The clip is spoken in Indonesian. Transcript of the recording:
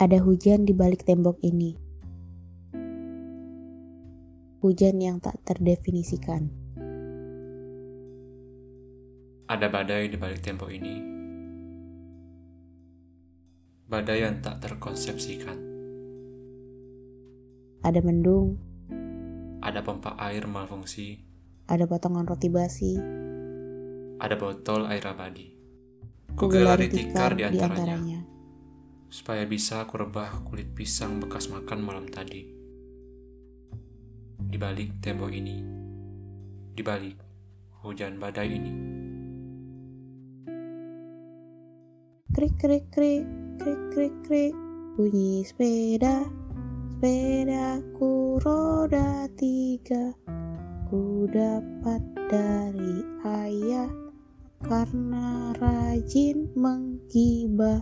Ada hujan di balik tembok ini. Hujan yang tak terdefinisikan. Ada badai di balik tembok ini. Badai yang tak terkonsepsikan. Ada mendung, Ada pompa air malfungsi. ada potongan roti basi, Ada botol air abadi. ku Ku gelari gelari tikar di di antaranya. antaranya. Supaya bisa aku rebah kulit pisang bekas makan malam tadi. Di balik tembok ini. Di balik hujan badai ini. Krik krik krik krik krik krik bunyi sepeda sepedaku roda tiga ku dapat dari ayah karena rajin menggibah